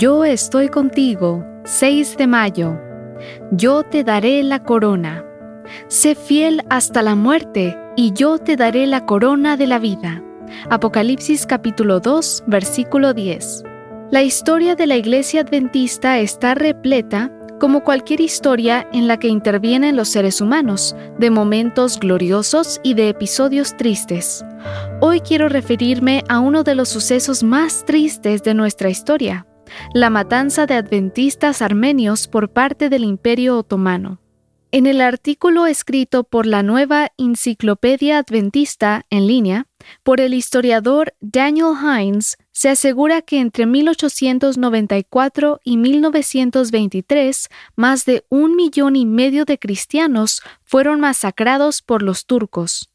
Yo estoy contigo, 6 de mayo. Yo te daré la corona. Sé fiel hasta la muerte, y yo te daré la corona de la vida. Apocalipsis capítulo 2, versículo 10. La historia de la iglesia adventista está repleta, como cualquier historia en la que intervienen los seres humanos, de momentos gloriosos y de episodios tristes. Hoy quiero referirme a uno de los sucesos más tristes de nuestra historia, la matanza de adventistas armenios por parte del Imperio Otomano. En el artículo escrito por la nueva Enciclopedia Adventista en línea, por el historiador Daniel Hines, se asegura que entre 1894 y 1923 más de un millón y medio de cristianos fueron masacrados por los turcos.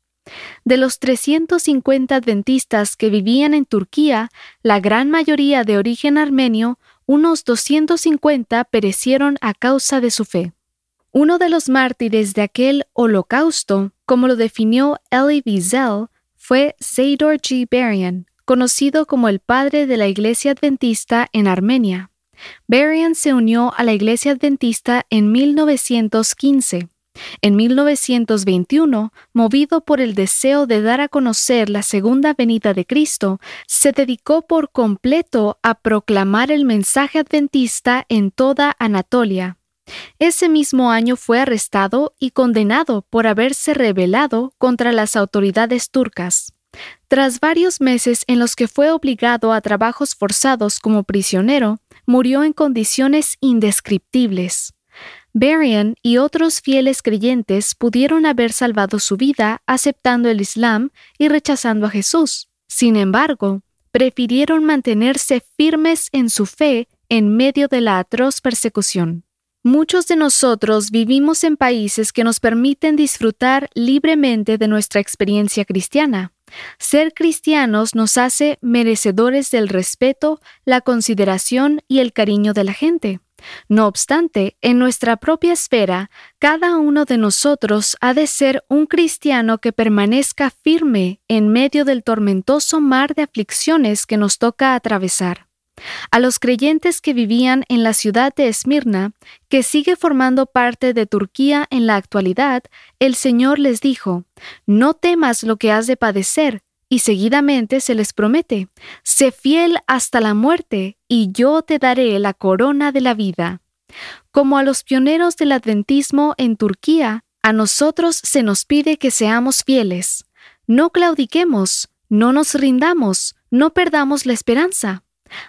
De los 350 adventistas que vivían en Turquía, la gran mayoría de origen armenio, unos 250 perecieron a causa de su fe. Uno de los mártires de aquel holocausto, como lo definió Elie Wiesel, fue Zador G. Berian, conocido como el padre de la Iglesia Adventista en Armenia. Berian se unió a la Iglesia Adventista en 1915. En 1921, movido por el deseo de dar a conocer la segunda venida de Cristo, se dedicó por completo a proclamar el mensaje adventista en toda Anatolia. Ese mismo año fue arrestado y condenado por haberse rebelado contra las autoridades turcas. Tras varios meses en los que fue obligado a trabajos forzados como prisionero, murió en condiciones indescriptibles. Berian y otros fieles creyentes pudieron haber salvado su vida aceptando el Islam y rechazando a Jesús. Sin embargo, prefirieron mantenerse firmes en su fe en medio de la atroz persecución. Muchos de nosotros vivimos en países que nos permiten disfrutar libremente de nuestra experiencia cristiana. Ser cristianos nos hace merecedores del respeto, la consideración y el cariño de la gente. No obstante, en nuestra propia esfera, cada uno de nosotros ha de ser un cristiano que permanezca firme en medio del tormentoso mar de aflicciones que nos toca atravesar. A los creyentes que vivían en la ciudad de Esmirna, que sigue formando parte de Turquía en la actualidad, el Señor les dijo, No temas lo que has de padecer, y seguidamente se les promete, Sé fiel hasta la muerte, y yo te daré la corona de la vida. Como a los pioneros del adventismo en Turquía, a nosotros se nos pide que seamos fieles. No claudiquemos, no nos rindamos, no perdamos la esperanza.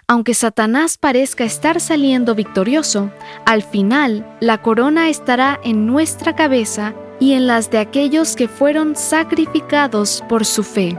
Aunque Satanás parezca estar saliendo victorioso, al final la corona estará en nuestra cabeza y en las de aquellos que fueron sacrificados por su fe.